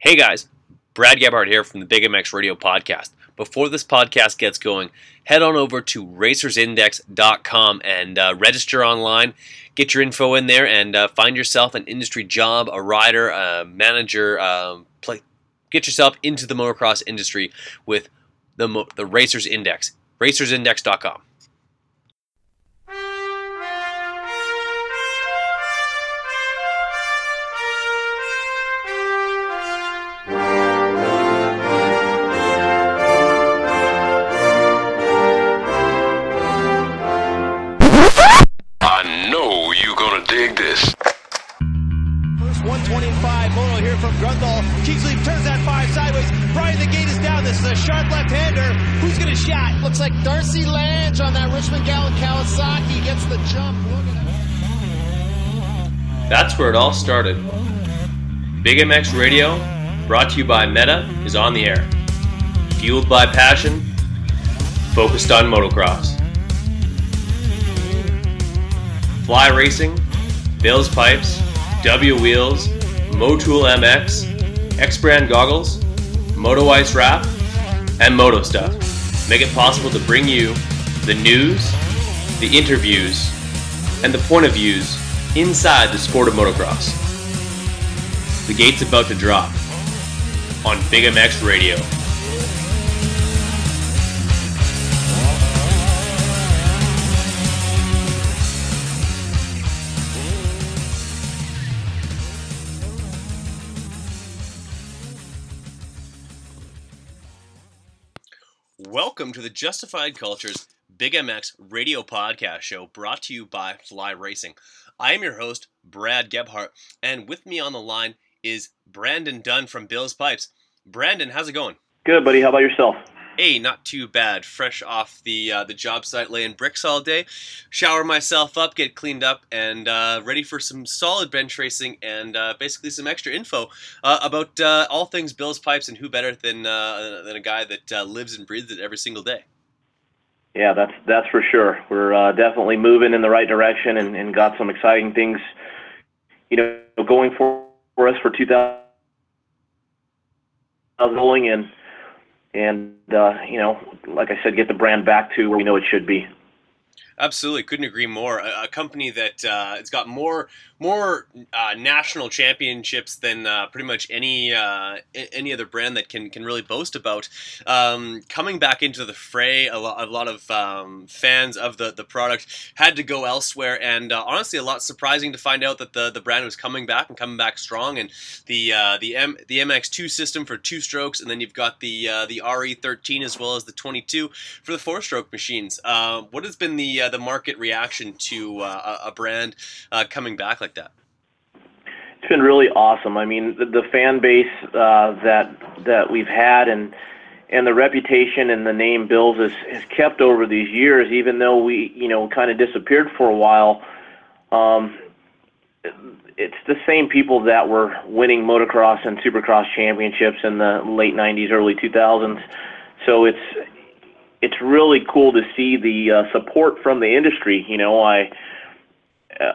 Hey guys, Brad Gebhardt here from the Big MX Radio Podcast. Before this podcast gets going, head on over to racersindex.com and uh, register online. Get your info in there and uh, find yourself an industry job, a rider, a manager. Um, play, get yourself into the motocross industry with the, the Racers Index. Racersindex.com. this. First 125 moto here from Grundle. Kingsley turns that five sideways. Brian, the gate is down. This is a sharp left-hander. Who's going to shot? Looks like Darcy Lange on that Richmond Gallon Kawasaki gets the jump. That's where it all started. Big MX Radio, brought to you by Meta, is on the air. Fueled by passion, focused on motocross. Fly Racing, Bill's Pipes, W Wheels, Motool MX, X Brand Goggles, Moto Wrap, and Moto Stuff make it possible to bring you the news, the interviews, and the point of views inside the sport of motocross. The gate's about to drop on Big MX Radio. Welcome to the Justified Cultures Big MX radio podcast show brought to you by Fly Racing. I am your host, Brad Gebhart, and with me on the line is Brandon Dunn from Bill's Pipes. Brandon, how's it going? Good, buddy. How about yourself? Hey, not too bad. Fresh off the uh, the job site, laying bricks all day. Shower myself up, get cleaned up, and uh, ready for some solid bench racing and uh, basically some extra info uh, about uh, all things Bill's Pipes and who better than uh, than a guy that lives and breathes it every single day. Yeah, that's that's for sure. We're definitely moving in the right direction and, and got some exciting things, you know, going for, for us for 2000 rolling and and uh, you know, like I said, get the brand back to where we know it should be. Absolutely, couldn't agree more. A, a company that uh, it's got more more uh, national championships than uh, pretty much any uh, any other brand that can can really boast about. Um, coming back into the fray, a lot, a lot of um, fans of the, the product had to go elsewhere, and uh, honestly, a lot surprising to find out that the, the brand was coming back and coming back strong. And the uh, the M the MX2 system for two strokes, and then you've got the the RE13 as well as the 22 for the four stroke machines. what has been the the market reaction to uh, a brand uh, coming back like that? It's been really awesome. I mean, the, the fan base uh, that that we've had and and the reputation and the name Bills has, has kept over these years, even though we you know kind of disappeared for a while. Um, it's the same people that were winning motocross and supercross championships in the late 90s, early 2000s. So it's it's really cool to see the uh, support from the industry. You know, I uh,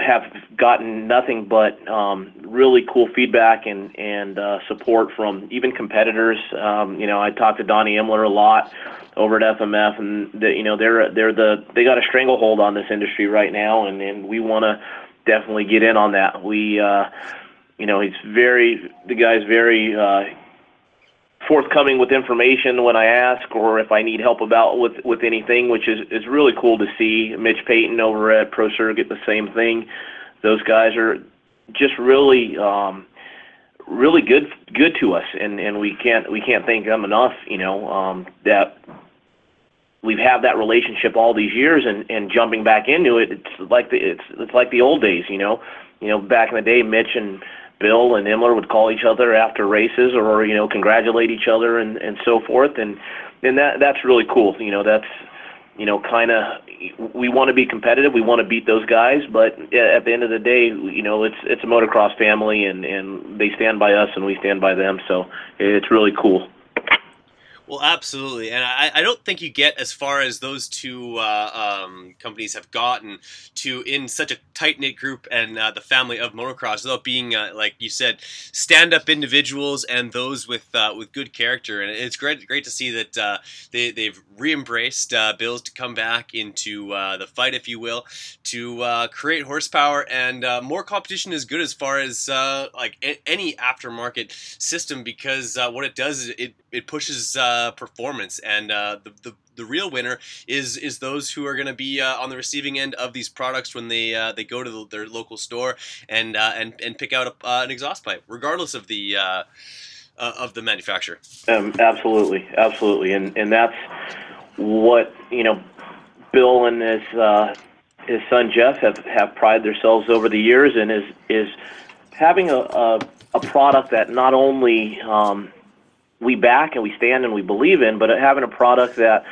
have gotten nothing but um, really cool feedback and and uh, support from even competitors. Um, you know, I talked to Donnie Emler a lot over at FMF, and you know they're they're the they got a stranglehold on this industry right now, and and we want to definitely get in on that. We, uh, you know, he's very the guy's very. Uh, forthcoming with information when I ask or if I need help about with with anything, which is is really cool to see. Mitch Payton over at Pro Circuit the same thing. Those guys are just really um, really good good to us, and and we can't we can't thank them enough. You know um, that we've had that relationship all these years, and and jumping back into it, it's like the it's it's like the old days. You know, you know back in the day, Mitch and Bill and Emler would call each other after races or you know congratulate each other and and so forth. And and that that's really cool. You know that's you know kind of we want to be competitive. We want to beat those guys. But at the end of the day you know it's it's a motocross family and and they stand by us and we stand by them. So it's really cool Well, absolutely, and I, I don't think you get as far as those two uh, um, companies have gotten to in such a tight knit group and uh, the family of motocross, without being uh, like you said, stand up individuals and those with uh, with good character. And it's great great to see that uh, they they've re-embraced uh, Bills to come back into the fight, if you will, to create horsepower and more competition is good as far as like a- any aftermarket system because what it does is it it pushes uh, performance, and uh, the, the the real winner is is those who are going to be uh, on the receiving end of these products when they uh, they go to the, their local store and uh, and and pick out a, uh, an exhaust pipe, regardless of the uh, uh, of the manufacturer. Um, absolutely, absolutely, and and that's what you know. Bill and his his son Jeff have have prided themselves over the years, and is is having a, a, a product that not only um, we back and we stand and we believe in, but having a product that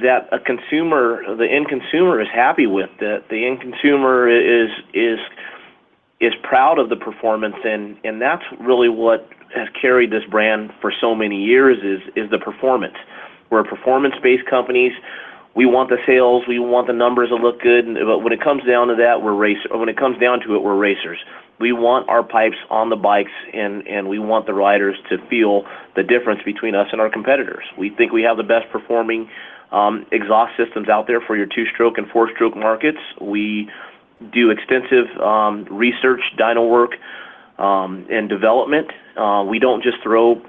that a consumer, the end consumer, is happy with. That the end consumer is is is proud of the performance, and and that's really what has carried this brand for so many years. Is is the performance. We're performance-based companies. We want the sales, we want the numbers to look good, but when it comes down to that, we're racer. When it comes down to it, we're racers we want our pipes on the bikes and, and we want the riders to feel the difference between us and our competitors. We think we have the best performing um, exhaust systems out there for your two stroke and four stroke markets. We do extensive um, research, dyno work, um, and development. Uh, we don't just throw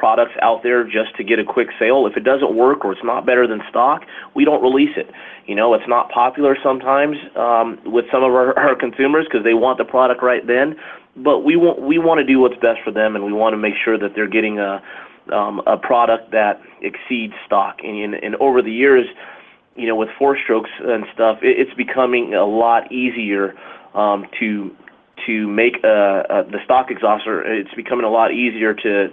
products out there just to get a quick sale. If it doesn't work or it's not better than stock, we don't release it. You know, it's not popular sometimes um, with some of our, our consumers because they want the product right then. But we want we want to do what's best for them, and we want to make sure that they're getting a um, a product that exceeds stock. And, and over the years, you know, with four strokes and stuff, it, it's becoming a lot easier um, to to make a, a, the stock exhauster. It's becoming a lot easier to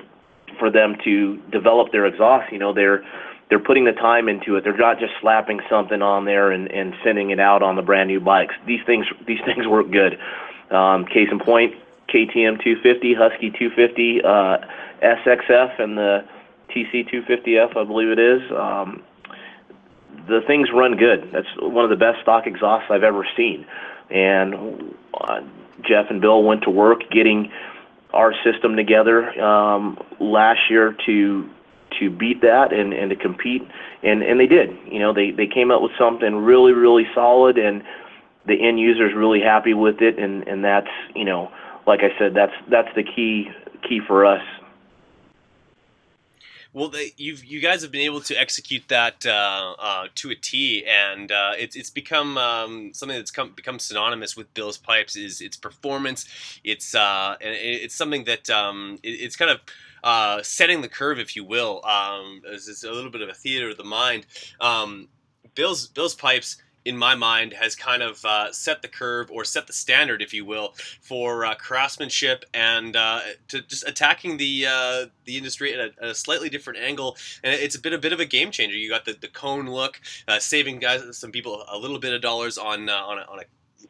for them to develop their exhaust. You know, they're they're putting the time into it. They're not just slapping something on there and, and sending it out on the brand new bikes. These things these things work good. Um, case in point, KTM 250, Husky 250, uh, SXF, and the TC 250F, I believe it is. Um, the things run good. That's one of the best stock exhausts I've ever seen. And uh, Jeff and Bill went to work getting our system together um, last year to to beat that and, and to compete. And, and they did. You know, they, they came up with something really, really solid and the end user's really happy with it. And, and that's you know, like I said, that's that's the key key for us well, they, you've you guys have been able to execute that uh, uh, to a T, and uh, it's it's become um, something that's come, become synonymous with Bill's pipes. Is its performance? It's uh, and it's something that um, it, it's kind of. Uh, setting the curve, if you will, um, it's a little bit of a theater of the mind. Um, Bill's Bill's pipes in my mind, has kind of uh, set the curve or set the standard, if you will, for uh, craftsmanship and uh, to just attacking the uh, the industry at a, at a, slightly different angle. And it's a bit a bit of a game changer. You got the, the cone look, uh, saving guys some people a little bit of dollars on on a, on a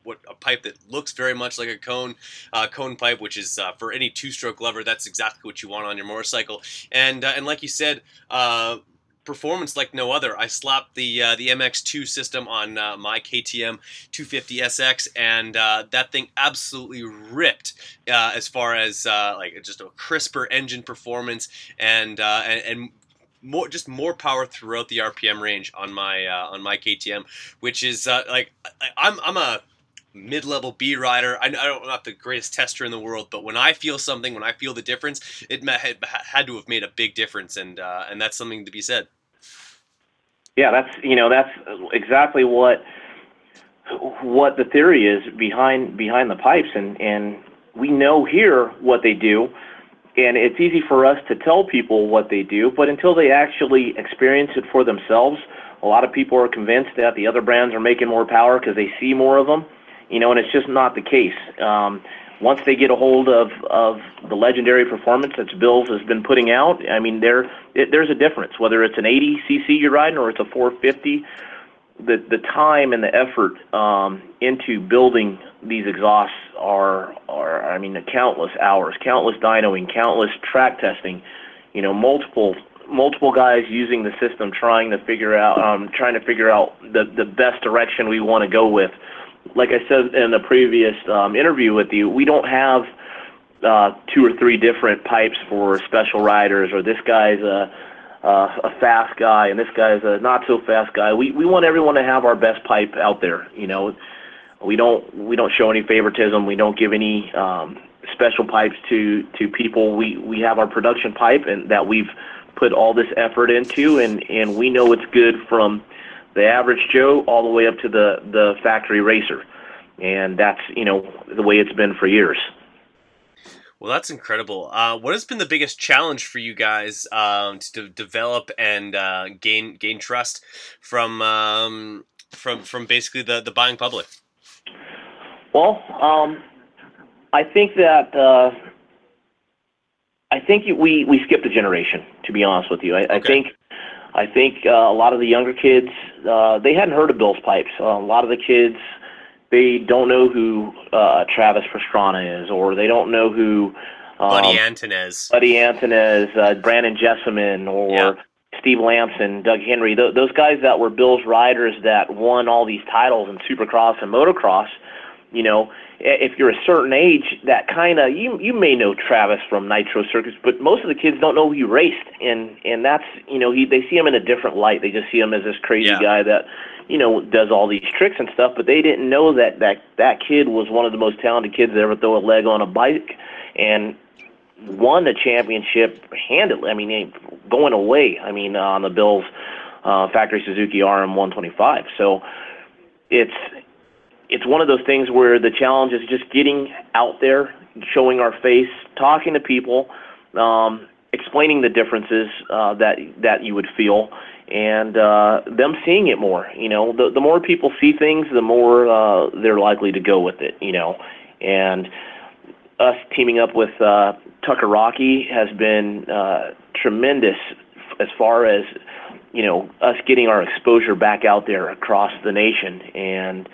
what a pipe that looks very much like a cone uh, cone pipe, which is uh, for any two-stroke lover. That's exactly what you want on your motorcycle. And uh, and like you said, performance like no other. I slapped the uh, the MX2 system on uh, my KTM 250SX, and uh, that thing absolutely ripped uh, as far as uh, like just a crisper engine performance and uh, and, and more just more power throughout the RPM range on my on my KTM, which is like I'm I'm a mid-level B rider. I, I don't, I'm not the greatest tester in the world, but when I feel something, when I feel the difference, it had, had to have made a big difference, and uh, and that's something to be said. Yeah, that's you know that's exactly what what the theory is behind behind the pipes, and and we know here what they do, and it's easy for us to tell people what they do, but until they actually experience it for themselves, a lot of people are convinced that the other brands are making more power because they see more of them, you know, and it's just not the case. Um, once they get a hold of of the legendary performance that Bills has been putting out, I mean, there there's a difference whether it's an 80 cc you're riding or it's a 450. The the time and the effort um, into building these exhausts are are I mean, countless hours, countless dynoing, countless track testing, you know, multiple multiple guys using the system, trying to figure out, um, trying to figure out the the best direction we want to go with. Like I said in the previous um, interview with you, we don't have uh, two or three different pipes for special riders, or this guy's a uh, a fast guy and this guy's a not so fast guy. We we want everyone to have our best pipe out there. You know, we don't we don't show any favoritism. We don't give any um, special pipes to to people. We we have our production pipe and that we've put all this effort into, and and we know it's good from the average Joe all the way up to the the factory racer, and that's you know the way it's been for years. Well, that's incredible. Uh, what has been the biggest challenge for you guys um, to develop and uh, gain gain trust from um, from from basically the the buying public? Well, um, I think that uh, I think we we skipped a generation. To be honest with you, I, okay. I think I think uh, a lot of the younger kids uh, they hadn't heard of Bill's pipes. Uh, a lot of the kids they don't know who uh, Travis Pastrana is, or they don't know who um, Buddy Antunez, Buddy Antunez, uh, Brandon Jesseman, or yeah. Steve Lamson, Doug Henry. Th- those guys that were Bill's riders that won all these titles in Supercross and Motocross. You know, if you're a certain age, that kind of you you may know Travis from Nitro Circus, but most of the kids don't know who he raced, and and that's you know he they see him in a different light. They just see him as this crazy yeah. guy that you know, does all these tricks and stuff, but they didn't know that that that kid was one of the most talented kids to ever throw a leg on a bike, and won the championship handily. I mean, going away. I mean, on the Bills uh, factory Suzuki RM 125. So it's it's one of those things where the challenge is just getting out there, showing our face, talking to people, um, explaining the differences uh, that that you would feel, and uh, them seeing it more. You know, the the more people see things, the more uh, they're likely to go with it. You know, and us teaming up with uh, Tucker Rocky has been uh, tremendous as far as you know us getting our exposure back out there across the nation and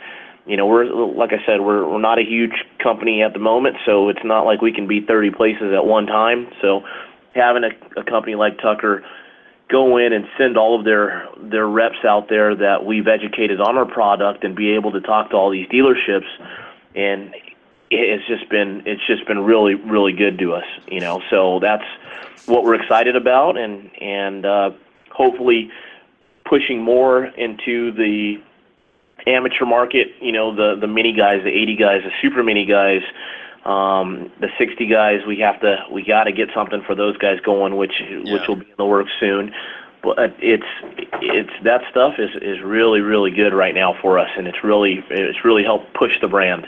you know we're like I said we're we're not a huge company at the moment so it's not like we can be 30 places at one time. So having a, a company like Tucker go in and send all of their their reps out there that we've educated on our product and be able to talk to all these dealerships and it's just been it's just been really really good to us you know. So that's what we're excited about and and uh, hopefully pushing more into the amateur market you know the the mini guys the 80 guys the super mini guys um, the 60 guys, we have to, we got to get something for those guys going, which yeah. which will be in the works soon. But it's it's that stuff is is really really good right now for us, and it's really it's really helped push the brand.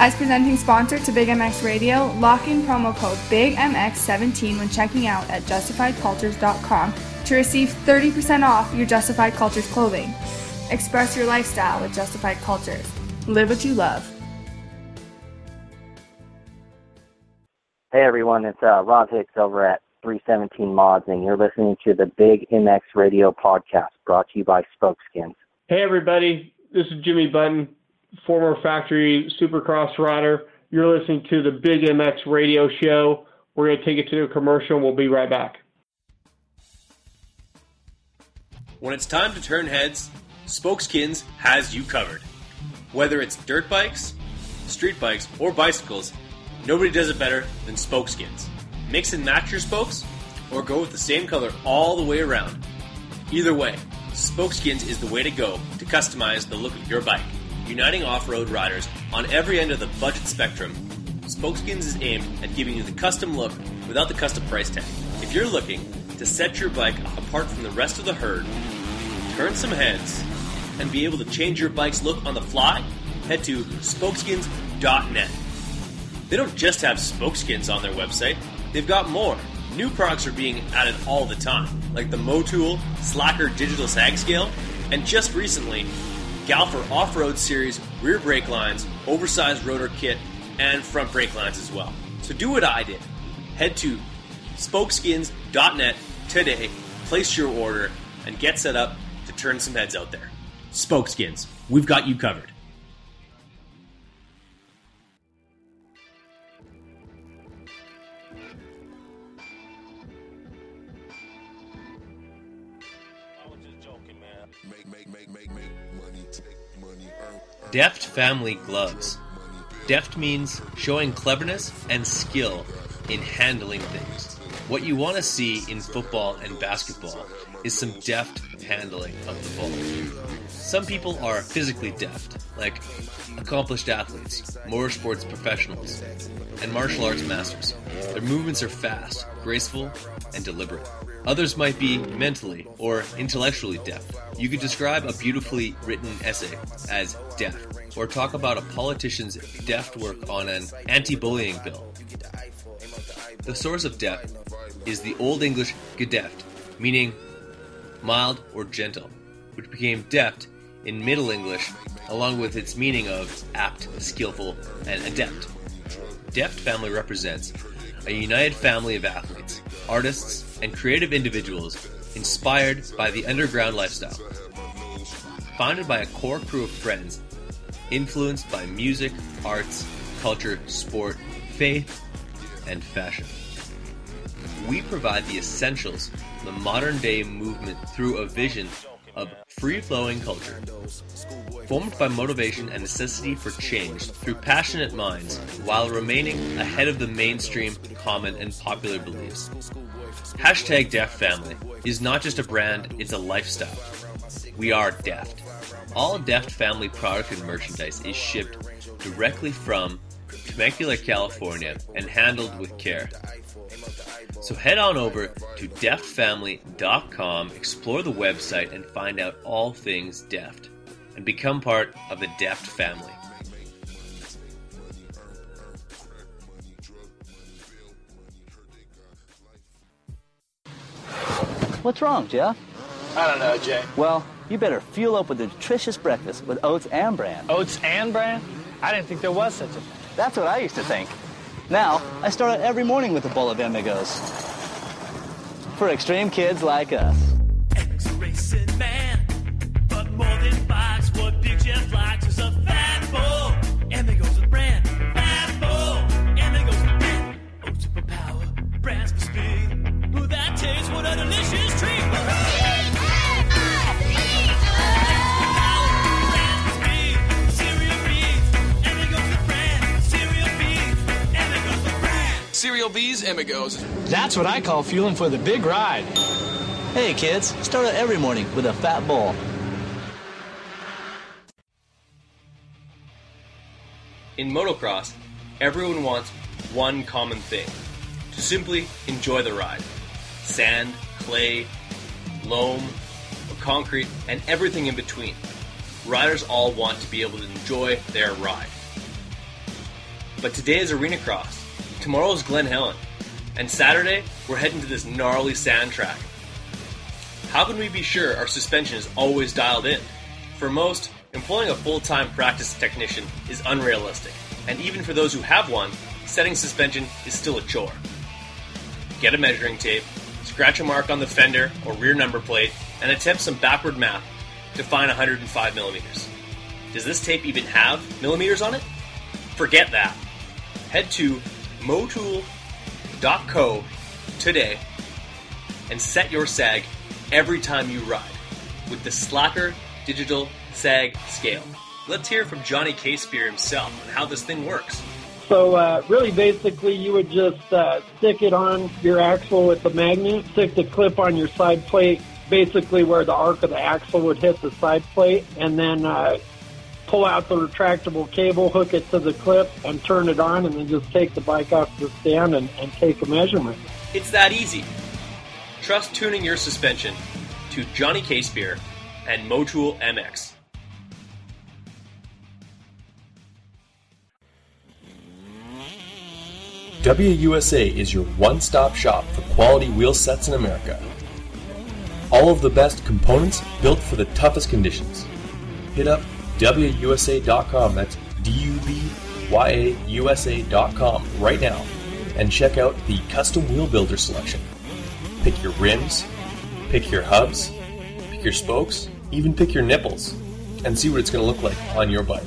As presenting sponsor to Big MX Radio, lock in promo code BIGMX17 when checking out at justifiedcultures.com to receive 30% off your Justified Cultures clothing. Express your lifestyle with Justified Cultures. Live what you love. Hey everyone, it's uh, Rob Hicks over at 317 Mods, and you're listening to the Big MX Radio podcast brought to you by Spokeskins. Hey everybody, this is Jimmy Button, former factory supercross rider. You're listening to the Big MX Radio show. We're going to take it to a commercial, and we'll be right back. When it's time to turn heads, Spokeskins has you covered. Whether it's dirt bikes, street bikes, or bicycles, nobody does it better than Spokeskins. Mix and match your spokes, or go with the same color all the way around. Either way, Spokeskins is the way to go to customize the look of your bike. Uniting off road riders on every end of the budget spectrum, Spokeskins is aimed at giving you the custom look without the custom price tag. If you're looking to set your bike apart from the rest of the herd, turn some heads, and be able to change your bike's look on the fly, head to spokeskins.net. They don't just have spokeskins on their website, they've got more. New products are being added all the time, like the Motool Slacker Digital Sag Scale, and just recently, Galfer Off Road Series rear brake lines, oversized rotor kit, and front brake lines as well. So do what I did. Head to spokeskins.net today, place your order, and get set up to turn some heads out there. Spokeskins, we've got you covered. Deft Family Gloves. Deft means showing cleverness and skill in handling things. What you want to see in football and basketball is some deft handling of the ball. Some people are physically deft, like accomplished athletes, motorsports professionals, and martial arts masters. Their movements are fast, graceful, and deliberate. Others might be mentally or intellectually deft. You could describe a beautifully written essay as deft, or talk about a politician's deft work on an anti bullying bill. The source of deft is the Old English gedeft, meaning mild or gentle, which became deft in Middle English along with its meaning of apt, skillful, and adept. Deft family represents a united family of athletes, artists, and creative individuals inspired by the underground lifestyle. Founded by a core crew of friends, influenced by music, arts, culture, sport, faith, and fashion. We provide the essentials the modern day movement through a vision of free flowing culture. Formed by motivation and necessity for change through passionate minds while remaining ahead of the mainstream, common, and popular beliefs. Hashtag Deft Family is not just a brand, it's a lifestyle. We are Deft. All Deft Family product and merchandise is shipped directly from Temecula, California, and handled with care. So head on over to deftfamily.com, explore the website, and find out all things Deft, and become part of the Deft family. What's wrong, Jeff? I don't know, Jay. Well, you better fuel up with a nutritious breakfast with oats and bran. Oats and bran? I didn't think there was such a thing. That's what I used to think. Now, I start out every morning with a bowl of Amigos. For extreme kids like us. Racing man, but more than what Big is a Cereal B's Amigos. That's what I call fueling for the big ride. Hey kids, start out every morning with a fat bowl. In motocross, everyone wants one common thing to simply enjoy the ride. Sand, clay, loam, or concrete, and everything in between. Riders all want to be able to enjoy their ride. But today is Arena Cross, tomorrow is Glen Helen, and Saturday we're heading to this gnarly sand track. How can we be sure our suspension is always dialed in? For most, employing a full time practice technician is unrealistic, and even for those who have one, setting suspension is still a chore. Get a measuring tape, scratch a mark on the fender or rear number plate, and attempt some backward math to find 105 millimeters. Does this tape even have millimeters on it? Forget that. Head to motool.co today and set your sag every time you ride with the Slacker Digital Sag Scale. Let's hear from Johnny Casebeer himself on how this thing works. So uh, really, basically, you would just uh, stick it on your axle with the magnet, stick the clip on your side plate, basically where the arc of the axle would hit the side plate, and then uh, pull out the retractable cable, hook it to the clip, and turn it on, and then just take the bike off the stand and, and take a measurement. It's that easy. Trust tuning your suspension to Johnny Casebeer and Motool MX. WUSA is your one stop shop for quality wheel sets in America. All of the best components built for the toughest conditions. Hit up WUSA.com, that's D U B Y A USA.com right now, and check out the custom wheel builder selection. Pick your rims, pick your hubs, pick your spokes, even pick your nipples, and see what it's going to look like on your bike.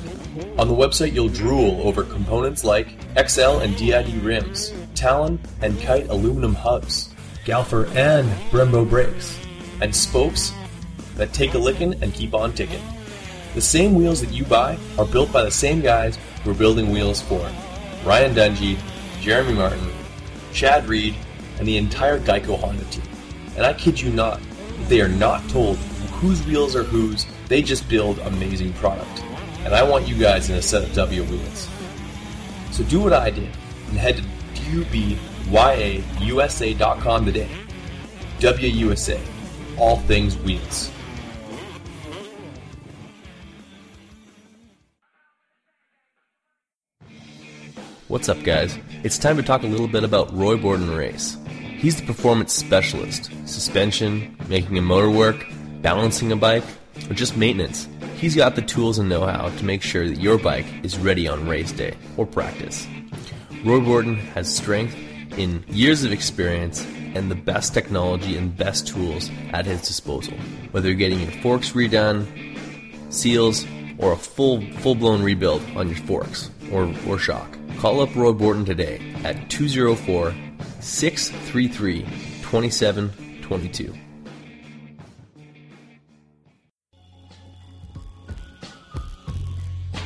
On the website, you'll drool over components like XL and DID rims, Talon and Kite aluminum hubs, Galfer and Brembo brakes, and spokes that take a licking and keep on ticking. The same wheels that you buy are built by the same guys who are building wheels for Ryan Dungey, Jeremy Martin, Chad Reed, and the entire Geico Honda team. And I kid you not, they are not told whose wheels are whose, they just build amazing product. And I want you guys in a set of W wheels. So do what I did and head to WBYAUSA.com today. WUSA, all things wheels. What's up, guys? It's time to talk a little bit about Roy Borden Race. He's the performance specialist suspension, making a motor work, balancing a bike, or just maintenance. He's got the tools and know how to make sure that your bike is ready on race day or practice. Roy Borden has strength in years of experience and the best technology and best tools at his disposal. Whether you're getting your forks redone, seals, or a full full blown rebuild on your forks or, or shock. Call up Roy Borden today at 204 633 2722.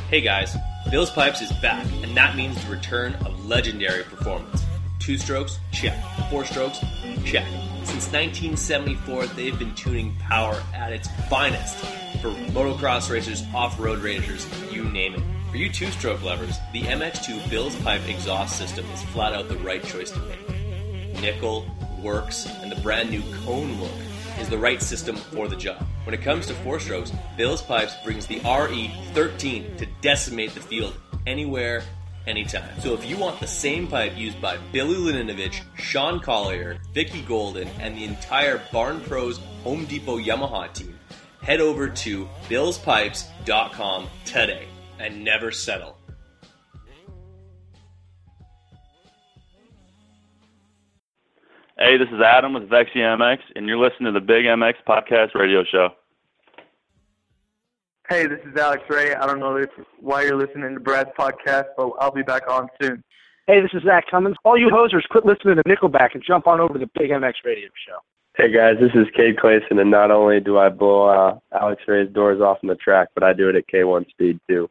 Hey guys, Bill's Pipes is back, and that means the return of legendary performance. Two strokes, check. Four strokes, check. Since 1974, they've been tuning power at its finest for motocross racers, off-road racers, you name it. For you two-stroke lovers, the MX2 Bill's Pipe exhaust system is flat out the right choice to make. Nickel, works, and the brand new cone look is the right system for the job. When it comes to four strokes, Bill's Pipes brings the RE13 to decimate the field anywhere, anytime. So if you want the same pipe used by Billy Laninovich, Sean Collier, Vicki Golden, and the entire Barn Pros Home Depot Yamaha team, head over to billspipes.com today and never settle. Hey, this is Adam with Vexy MX, and you're listening to the Big MX Podcast Radio Show. Hey, this is Alex Ray. I don't know if, why you're listening to Brad's podcast, but I'll be back on soon. Hey, this is Zach Cummins. All you hosers, quit listening to Nickelback and jump on over to the Big MX Radio Show. Hey guys, this is Cade Clayson, and not only do I blow uh, Alex Ray's doors off on the track, but I do it at K1 speed too.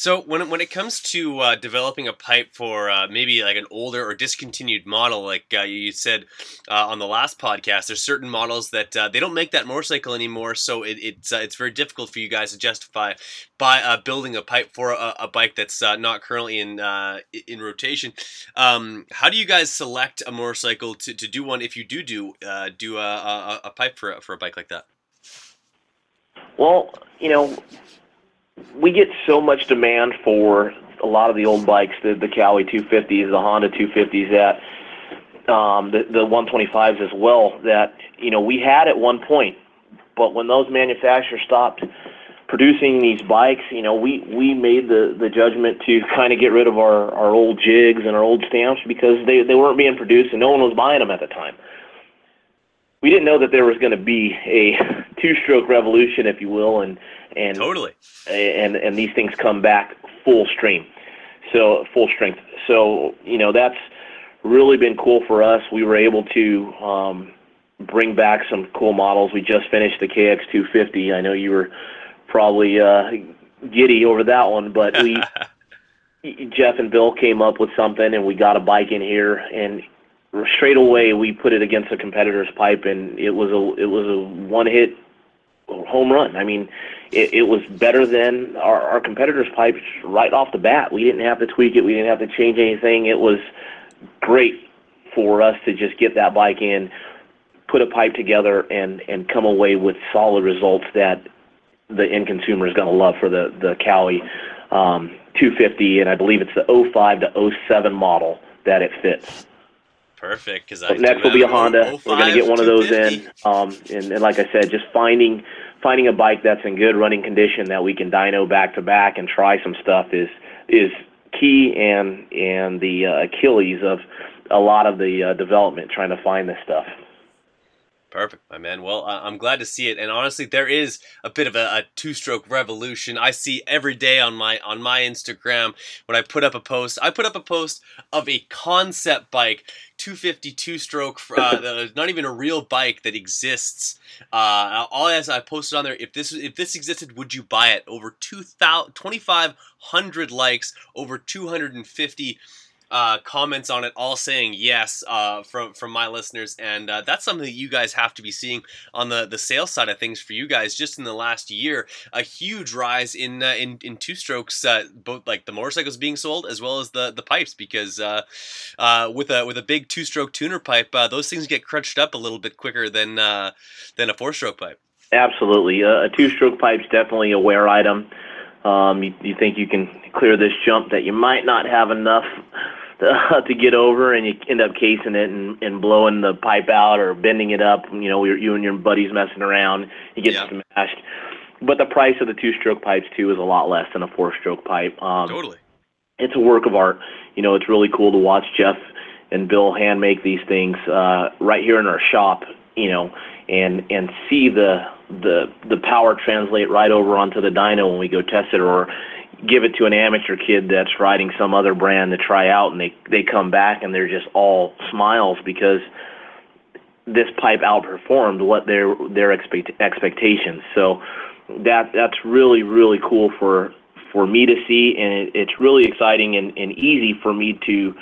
So when it, when it comes to uh, developing a pipe for uh, maybe like an older or discontinued model, like uh, you said uh, on the last podcast, there's certain models that uh, they don't make that motorcycle anymore, so it, it's uh, it's very difficult for you guys to justify by building a pipe for a, a bike that's not currently in in rotation. Um, how do you guys select a motorcycle to, to do one if you do do do a, a, a pipe for for a bike like that? Well, you know, we get so much demand for a lot of the old bikes, the the Kawi 250s, the Honda 250s, that um, the the 125s as well. That you know we had at one point, but when those manufacturers stopped producing these bikes, you know we we made the the judgment to kind of get rid of our our old jigs and our old stamps because they they weren't being produced and no one was buying them at the time. We didn't know that there was going to be a two-stroke revolution, if you will, and and totally. and and these things come back full stream. So full strength. So you know that's really been cool for us. We were able to um bring back some cool models. We just finished the kx250 i know you were probably uh giddy over that one but we jeff and bill came up with something and we got a bike in here and straight away we put it against a competitor's pipe, and it was a it was a one hit home run. I mean, it, it was better than our, our competitors' pipes right off the bat. We didn't have to tweak it. We didn't have to change anything. It was great for us to just get that bike in, put a pipe together, and and come away with solid results that the end consumer is going to love for the the Kawi um, 250, and I believe it's the 05 to 07 model that it fits. Perfect, because So next will be a Honda. We're going to get one of those in, um, and, and like I said, just finding finding a bike that's in good running condition that we can dyno back to back and try some stuff is is key and and the uh, Achilles of a lot of the uh, development trying to find this stuff. Perfect, my man. Well, uh, I'm glad to see it, and honestly, there is a bit of a, a, two-stroke revolution. I see every day on my on my Instagram when I put up a post. I put up a post of a concept bike, 250 two-stroke, uh, not even a real bike that exists. Uh, all as I posted on there, if this if this existed, would you buy it? Over 2,000, 2,500 likes, over 250 uh, comments on it, all saying yes uh, from from my listeners, and uh, that's something that you guys have to be seeing on the the sales side of things for you guys. Just in the last year, a huge rise in uh, in in two strokes, uh, both like the motorcycles being sold as well as the the pipes, because uh, with a with a big two stroke tuner pipe, those things get crunched up a little bit quicker than than a four stroke pipe. Absolutely, a two stroke pipe's definitely a wear item. Um, you, you think you can clear this jump that you might not have enough to, to get over, and you end up casing it and, and blowing the pipe out or bending it up. You know, you and your buddies messing around, you get yeah. smashed. But the price of the two-stroke pipes too is a lot less than a four-stroke pipe. Um, totally, it's a work of art. You know, it's really cool to watch Jeff and Bill hand make these things uh, right here in our shop. You know, and and see the the the power translate right over onto the dyno when we go test it, or give it to an amateur kid that's riding some other brand to try out, and they they come back and they're just all smiles because this pipe outperformed what their their expect, expectations. So that that's really really cool for for me to see, and it, it's really exciting and, and easy for me to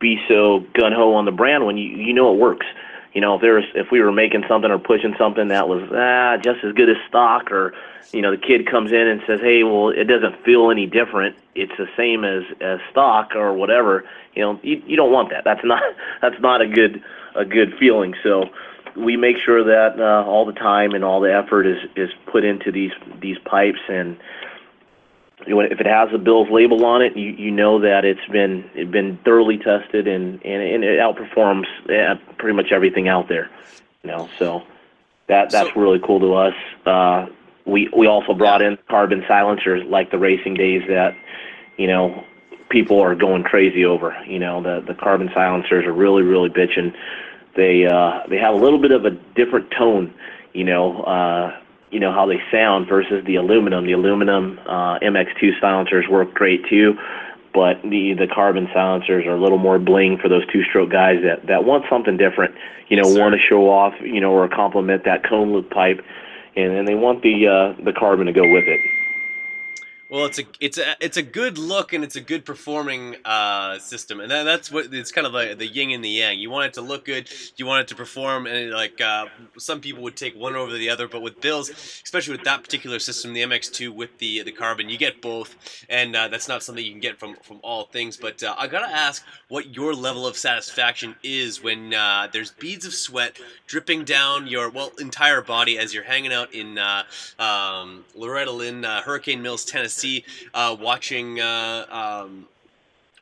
be so gun ho on the brand when you you know it works you know, if there was, if we were making something or pushing something that was ah just as good as stock, or you know, the kid comes in and says, hey, well, it doesn't feel any different. It's the same as as stock or whatever. You know, you you don't want that. That's not that's not a good a good feeling. So we make sure that uh, all the time and all the effort is is put into these these pipes and if it has a Bill's label on it, you, you know that it's been it been thoroughly tested and, and, and it outperforms uh, pretty much everything out there. You know, so that that's so, really cool to us. Uh, we we also brought in carbon silencers like the racing days that you know people are going crazy over. You know, the the carbon silencers are really really bitching. They uh, they have a little bit of a different tone. You know. Uh, you know how they sound versus the aluminum. The aluminum uh, MX2 silencers work great too, but the the carbon silencers are a little more bling for those two-stroke guys that that want something different. You know, yes, want to show off, you know, or complement that cone loop pipe, and then they want the uh, the carbon to go with it. Well, it's a it's a it's a good look and it's a good performing uh, system, and that, that's what it's kind of like the yin and the yang. You want it to look good, you want it to perform, and like uh, some people would take one over the other, but with Bills, especially with that particular system, the MX2 with the the carbon, you get both, and uh, that's not something you can get from from all things. But uh, I gotta ask, what your level of satisfaction is when uh, there's beads of sweat dripping down your well entire body as you're hanging out in uh, um, Loretta Lynn, Hurricane Mills, Tennessee see uh, watching uh, um,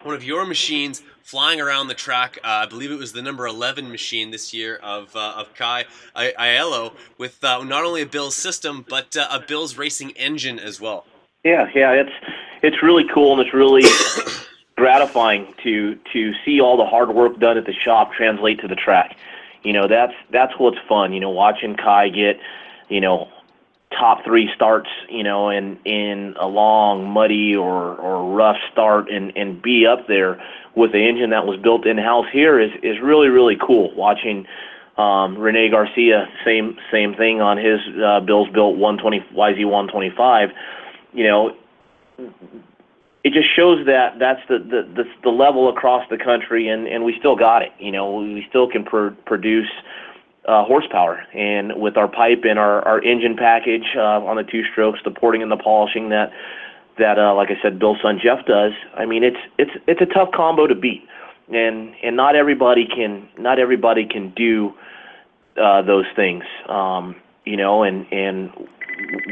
one of your machines flying around the track. Uh, I believe it was the number 11 machine this year of, uh, of Kai Aiello with uh, not only a Bills system, but uh, a Bills racing engine as well. Yeah, yeah, it's it's really cool and it's really gratifying to to see all the hard work done at the shop translate to the track. You know, that's that's what's fun. You know, watching Kai get you know top three starts, you know, in in a long, muddy or or rough start, and and be up there with the engine that was built in house here is is really really cool. Watching um, Rene Garcia, same same thing on his uh, Bills built 120 YZ 125. You know, it just shows that that's the, the the the level across the country, and and we still got it. You know, we still can pr- produce horsepower, and with our pipe and our our engine package uh, on the two strokes, the porting and the polishing that that uh, like I said, Bill's son Jeff does. I mean, it's it's it's a tough combo to beat, and and not everybody can not everybody can do uh, those things. Um, you know, and and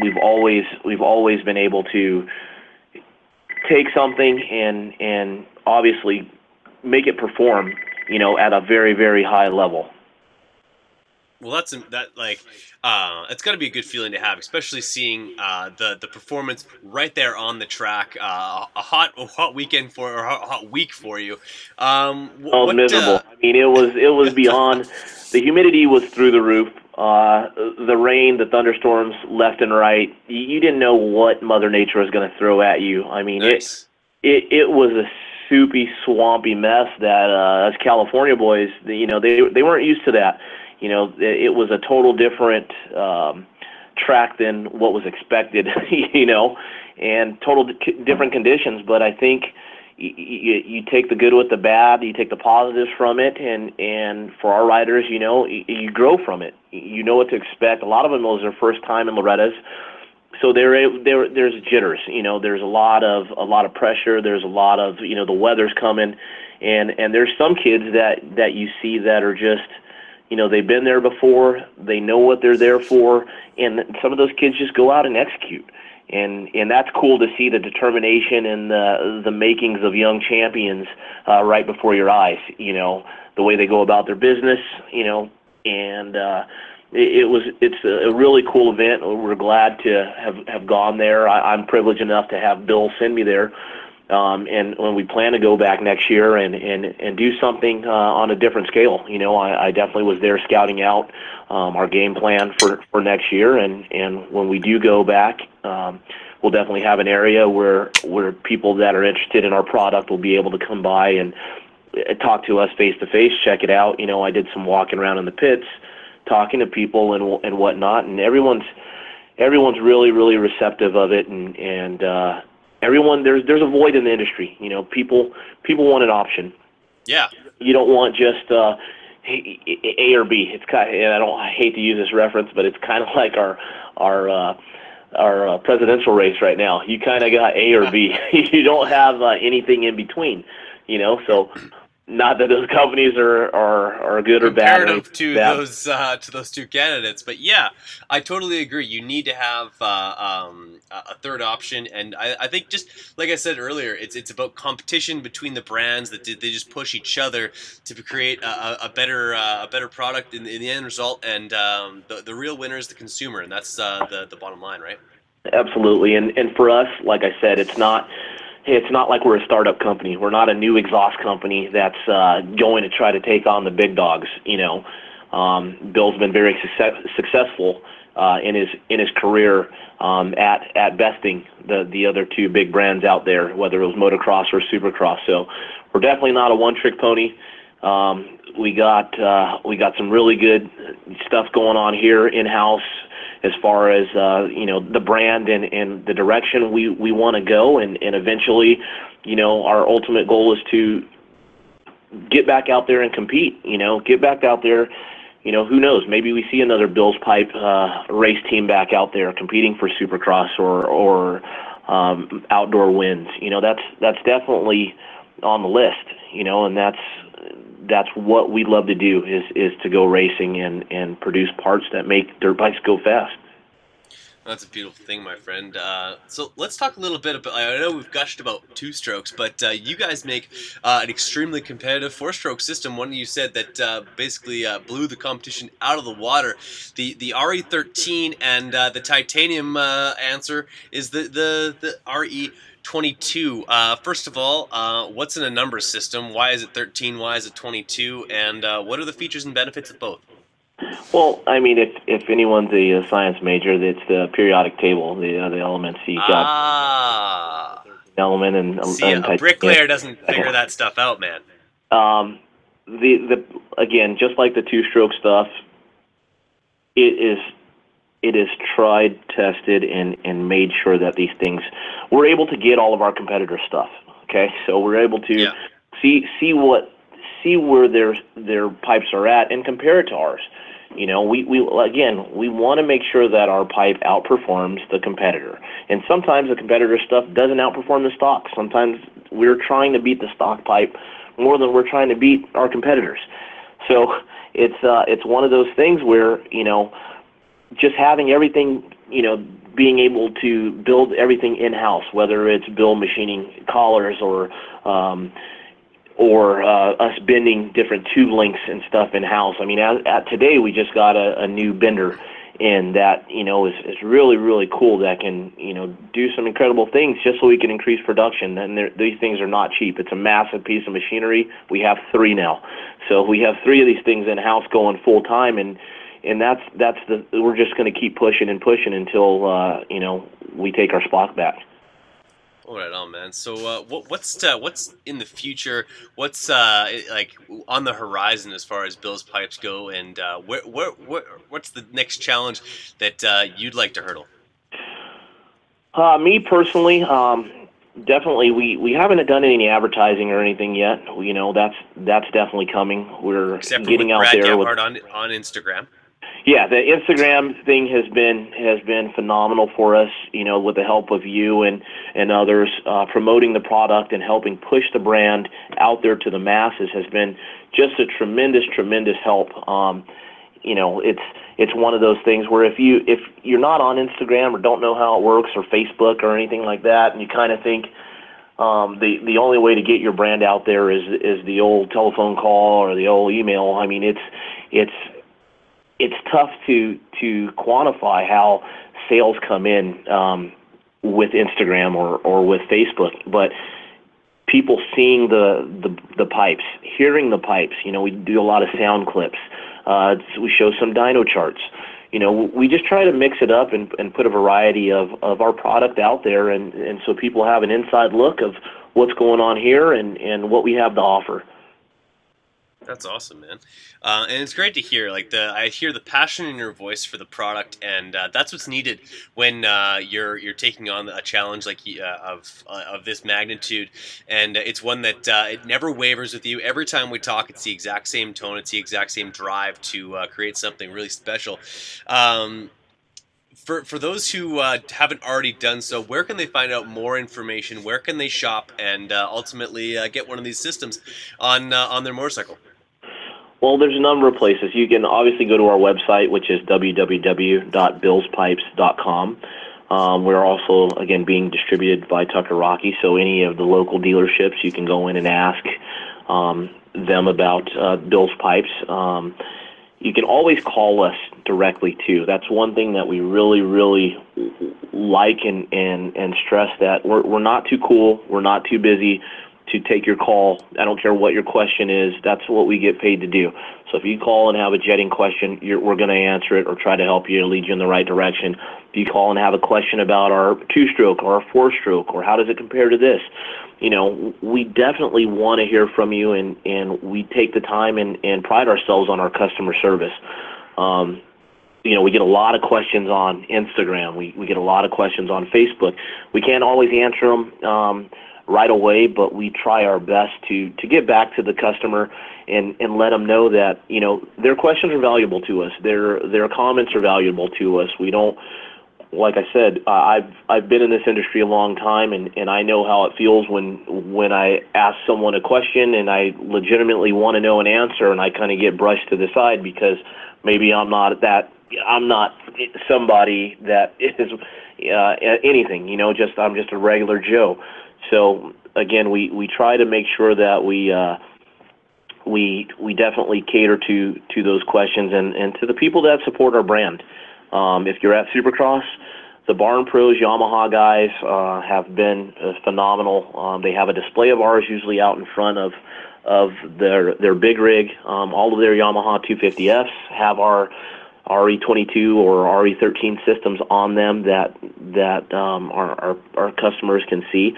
we've always we've always been able to take something and and obviously make it perform, you know, at a very very high level. Well, that's that like uh, it's got to be a good feeling to have, especially seeing uh, the the performance right there on the track. Uh, a hot a hot weekend for or a hot, week for you. Um, wh- Oh, what, miserable. uh, I mean, it was it was beyond. the humidity was through the roof. Uh, the rain, the thunderstorms, left and right. You, you didn't know what Mother Nature was going to throw at you. I mean, Nice. it it it was a soupy, swampy mess that uh, us California boys, you know, they they weren't used to that. You know, it, was a total different um, track than what was expected. you know, and total di- different conditions. But I think you, take the good with the bad, you take the positives from it, and and for our riders, you know, you, grow from it. You know what to expect. A lot of them was their first time in Loretta's, so there there there's jitters. You know, there's a lot of a lot of pressure. There's a lot of you know the weather's coming, and and there's some kids that that you see that are just you know they've been there before they know what they're there for and some of those kids just go out and execute and and that's cool to see the determination and the the makings of young champions uh, right before your eyes. You know the way they go about their business. You know, and uh, it, was it's a, a really cool event. We're glad to have have gone there. I, I'm privileged enough to have Bill send me there. Um, and when we plan to go back next year and, and, and do something uh, on a different scale, you know, I, I definitely was there scouting out um, our game plan for, for next year. And, and when we do go back, um, we'll definitely have an area where where people that are interested in our product will be able to come by and uh, talk to us face to face, check it out. You know, I did some walking around in the pits, talking to people and and whatnot, and everyone's everyone's really really receptive of it, and and uh, everyone there's there's a void in the industry. You know, people people want an option. yeah. You don't want just uh, A or B. It's kind of, and I don't I hate to use this reference, but it's kind of like our our uh, our uh, presidential race right now. You kind of got A or B. you don't have uh, anything in between. You know, so not that those companies are are, are good or bad. comparative to bad. those uh, to those two candidates. But yeah, I totally agree. You need to have uh, um, a third option, and I, I think just like I said earlier, it's it's about competition between the brands that they just push each other to create a, a- a better uh, a better product in, in the end result, and um, the the real winner is the consumer, and that's uh, the the bottom line, right? Absolutely, and and for us, like I said, it's not it's not like we're a startup company. We're not a new exhaust company that's uh, going to try to take on the big dogs. You know, um, Bill's been very success, successful uh, in his in his career um, at at besting the the other two big brands out there, whether it was motocross or supercross. So we're definitely not a one trick pony. Um, we got uh, we got some really good stuff going on here in house as far as uh, you know the brand and, and the direction we, we want to go. And, and eventually you know our ultimate goal is to get back out there and compete you know get back out there. You know who knows? Maybe we see another Bills Pipe uh, race team back out there competing for Supercross or or um, outdoor wins. You know that's that's definitely on the list you know and that's that's what we love to do is is to go racing and and produce parts that make dirt bikes go fast. That's a beautiful thing, my friend. Uh, so let's talk a little bit about. I know we've gushed about two strokes, but uh, you guys make uh, an extremely competitive four-stroke system. One you said that uh, basically uh, blew the competition out of the water. The the RE13 and uh, the titanium answer is the the the RE. 22. Uh, first of all, uh, what's in a number system? Why is it 13? Why is it 22? And uh, what are the features and benefits of both? Well, I mean, if if anyone's a, science major, it's the periodic table, the uh, the elements. You got Ah, element and see, and a bricklayer doesn't figure that stuff out, man. Um, the the again, just like the two stroke stuff, it is it is tried, tested, and and made sure that these things we're able to get all of our competitor stuff. Okay, so we're able to see see what see where their their pipes are at and compare it to ours. You know, we, we again we want to make sure that our pipe outperforms the competitor. And sometimes the competitor stuff doesn't outperform the stock. Sometimes we're trying to beat the stock pipe more than we're trying to beat our competitors. So it's uh, it's one of those things where you know just having everything you know being able to build everything in house, whether it's bill machining collars or um, or uh, us bending different tube lengths and stuff in house. I mean, at, at today we just got a, a new bender in that you know is, is really really cool that can you know do some incredible things just so we can increase production. And these things are not cheap. It's a massive piece of machinery. We have three now, so we have three of these things in house going full time and. And that's that's the we're just going to keep pushing and pushing until uh, you know we take our spot back. All right, on man. So, uh, what, what's uh, what's in the future? What's uh, like on the horizon as far as Bill's pipes go, and uh, where, where, where, what's the next challenge that uh, you'd like to hurdle? Uh, me personally, um, definitely we, we haven't done any advertising or anything yet. You know, that's that's definitely coming. We're Except getting out Brad there Gebhardt with on on Instagram. Yeah, the Instagram thing has been has been phenomenal for us. You know, with the help of you and and others, uh, promoting the product and helping push the brand out there to the masses has been just a tremendous, tremendous help. Um, you know, it's it's one of those things where if you if you're not on Instagram or don't know how it works or Facebook or anything like that, and you kind of think um, the the only way to get your brand out there is is the old telephone call or the old email. I mean, it's it's it's tough to quantify how sales come in um, with Instagram or with Facebook, but people seeing the, pipes, hearing the pipes. You know, we do a lot of sound clips. Uh, we show some dyno charts. You know, we just try to mix it up and, put a variety of, our product out there, and, so people have an inside look of what's going on here and what we have to offer. That's awesome, man. Uh, and it's great to hear. Like the, I hear the passion in your voice for the product, and uh, that's what's needed when uh, you're you're taking on a challenge like uh, of uh, of this magnitude. And it's one that uh, it never wavers with you. Every time we talk, it's the exact same tone. It's the exact same drive to create something really special. Um, for, for those who uh, haven't already done so, where can they find out more information? Where can they shop and uh, ultimately uh, get one of these systems on on their motorcycle? Well, there's a number of places. You can obviously go to our website, which is www.billspipes.com. Um, we're also, again, being distributed by Tucker Rocky, so any of the local dealerships, you can go in and ask um, them about uh, Bill's Pipes. Um, you can always call us directly, too. That's one thing that we really, really like and, and, and stress that we're, we're not too cool, we're not too busy to take your call. I don't care what your question is. That's what we get paid to do. So if you call and have a jetting question, we're going to answer it or try to help you and lead you in the right direction. If you call and have a question about our two-stroke or our four-stroke or how does it compare to this, you know, we definitely want to hear from you and, and we take the time and, and pride ourselves on our customer service. Um, you know, we get a lot of questions on Instagram. We, we get a lot of questions on Facebook. We can't always answer them. Um, right away, but we try our best to to get back to the customer and and let them know that you know their questions are valuable to us. Their their comments are valuable to us. We don't like I said, uh, I've I've been in this industry a long time, and and I know how it feels when when I ask someone a question and I legitimately want to know an answer, and I kind of get brushed to the side because maybe I'm not that I'm not somebody that is uh, anything, you know. Just I'm just a regular Joe. So again, we, we try to make sure that we uh, we we definitely cater to to those questions and, and to the people that support our brand. Um, if you're at Supercross, the Barn Pros Yamaha guys uh, have been uh, phenomenal. Um, they have a display of ours usually out in front of of their their big rig. Um, all of their Yamaha 250Fs have our RE22 or RE13 systems on them that that um, our, our our customers can see.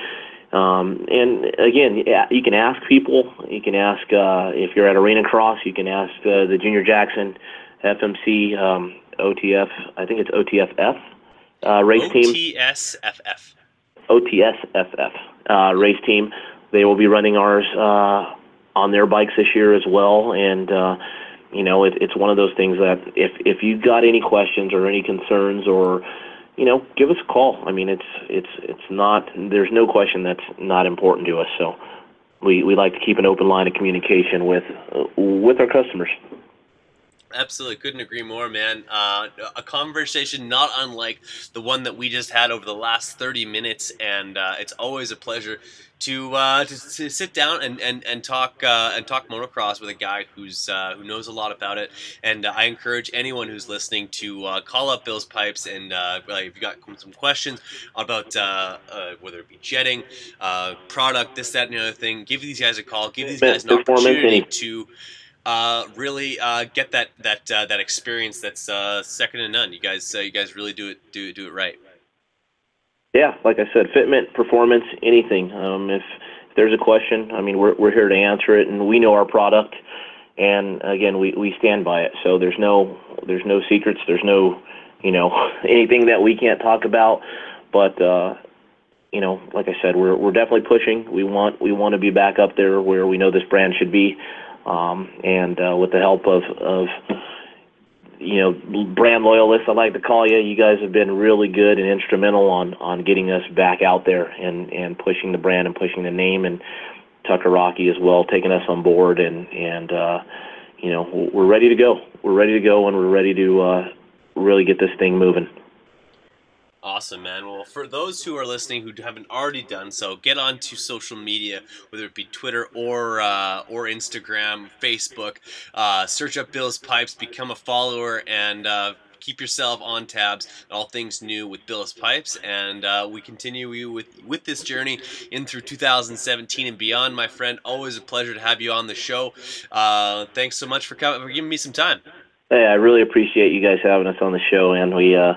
Um, and again, you can ask people. You can ask uh, if you're at Arena Cross. You can ask uh, the Junior Jackson FMC um, OTF. I think it's OTFF uh, race team. OTSFF. OTSFF uh, race team. They will be running ours uh, on their bikes this year as well, and uh, you know it, it's one of those things that if if you've got any questions or any concerns or you know give us a call. I mean it's it's it's not there's no question that's not important to us. So we we like to keep an open line of communication with uh, with our customers. Absolutely, couldn't agree more, man. Uh, a conversation not unlike the one that we just had over the last thirty minutes, and uh, it's always a pleasure to, uh, to to sit down and and and talk uh, and talk motocross with a guy who's uh, who knows a lot about it. And uh, I encourage anyone who's listening to uh, call up Bill's Pipes and uh, if you've got some questions about uh, uh, whether it be jetting, uh, product, this, that, and the other thing. Give these guys a call. Give these guys an opportunity to uh, really uh, get that that uh, that experience that's uh, second to none. You guys, uh, you guys really do it do do it right. Yeah, like I said, fitment, performance, anything. Um, if, if there's a question, I mean, we're we're here to answer it, and we know our product, and again, we we stand by it. So there's no there's no secrets. There's no you know anything that we can't talk about. But you know, like I said, we're we're definitely pushing. We want we want to be back up there where we know this brand should be, um, and uh, with the help of of you know brand loyalists I like to call you. You guys have been really good and instrumental on on getting us back out there and and pushing the brand and pushing the name and Tucker Rocky as well, taking us on board and and uh, you know we're ready to go. We're ready to go and we're ready to uh, really get this thing moving. Awesome, man. Well, for those who are listening who haven't already done so, get onto social media, whether it be Twitter or uh, or Instagram, Facebook. Uh, search up Bill's Pipes, become a follower, and uh, keep yourself on tabs all things new with Bill's Pipes. And uh, we continue you with with this journey in through 2017 and beyond, my friend. Always a pleasure to have you on the show. Uh, thanks so much for coming, for giving me some time. Hey, I really appreciate you guys having us on the show, and we uh,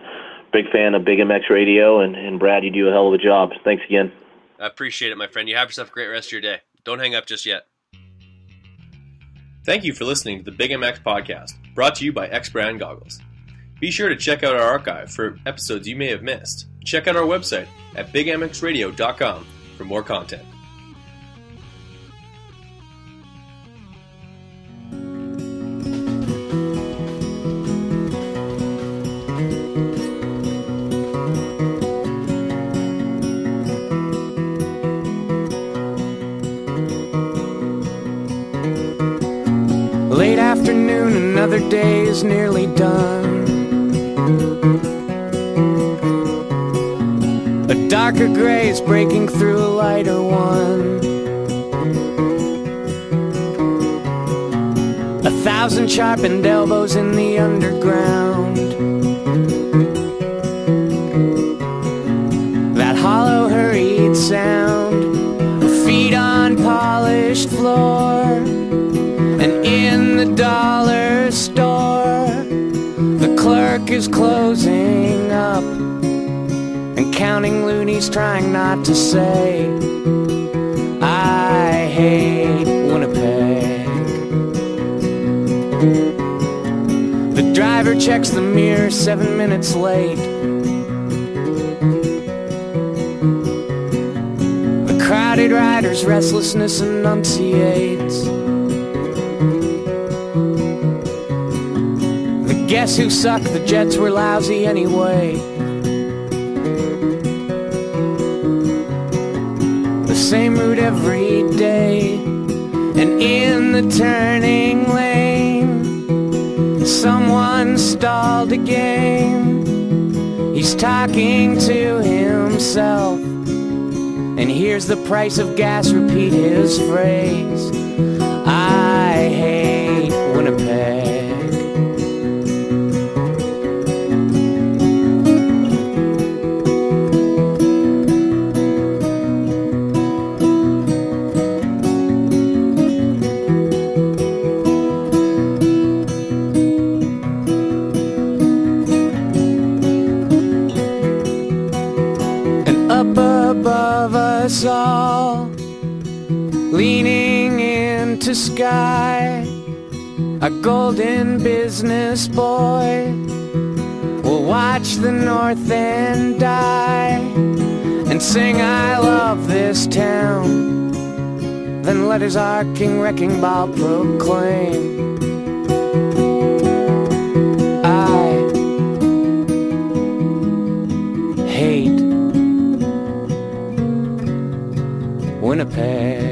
big fan of Big MX Radio, and, and Brad, you do a hell of a job. Thanks again. I appreciate it, my friend. You have yourself a great rest of your day. Don't hang up just yet. Thank you for listening to the Big MX podcast, brought to you by X Brand Goggles. Be sure to check out our archive for episodes you may have missed. Check out our website at bigmxradio.com for more content. Is nearly done. A darker gray is breaking through a lighter one. A thousand sharpened elbows in the underground. Is closing up and counting loonies, trying not to say, I hate Winnipeg. The driver checks the mirror seven minutes late. The crowded rider's restlessness enunciates. Guess who sucked? The Jets were lousy anyway. The same route every day, and in the turning lane, someone stalled again. He's talking to himself, and here's the price of gas. Repeat his phrase golden business boy will watch the north end die and sing I love this town. Then let his arcing wrecking ball proclaim. I hate Winnipeg.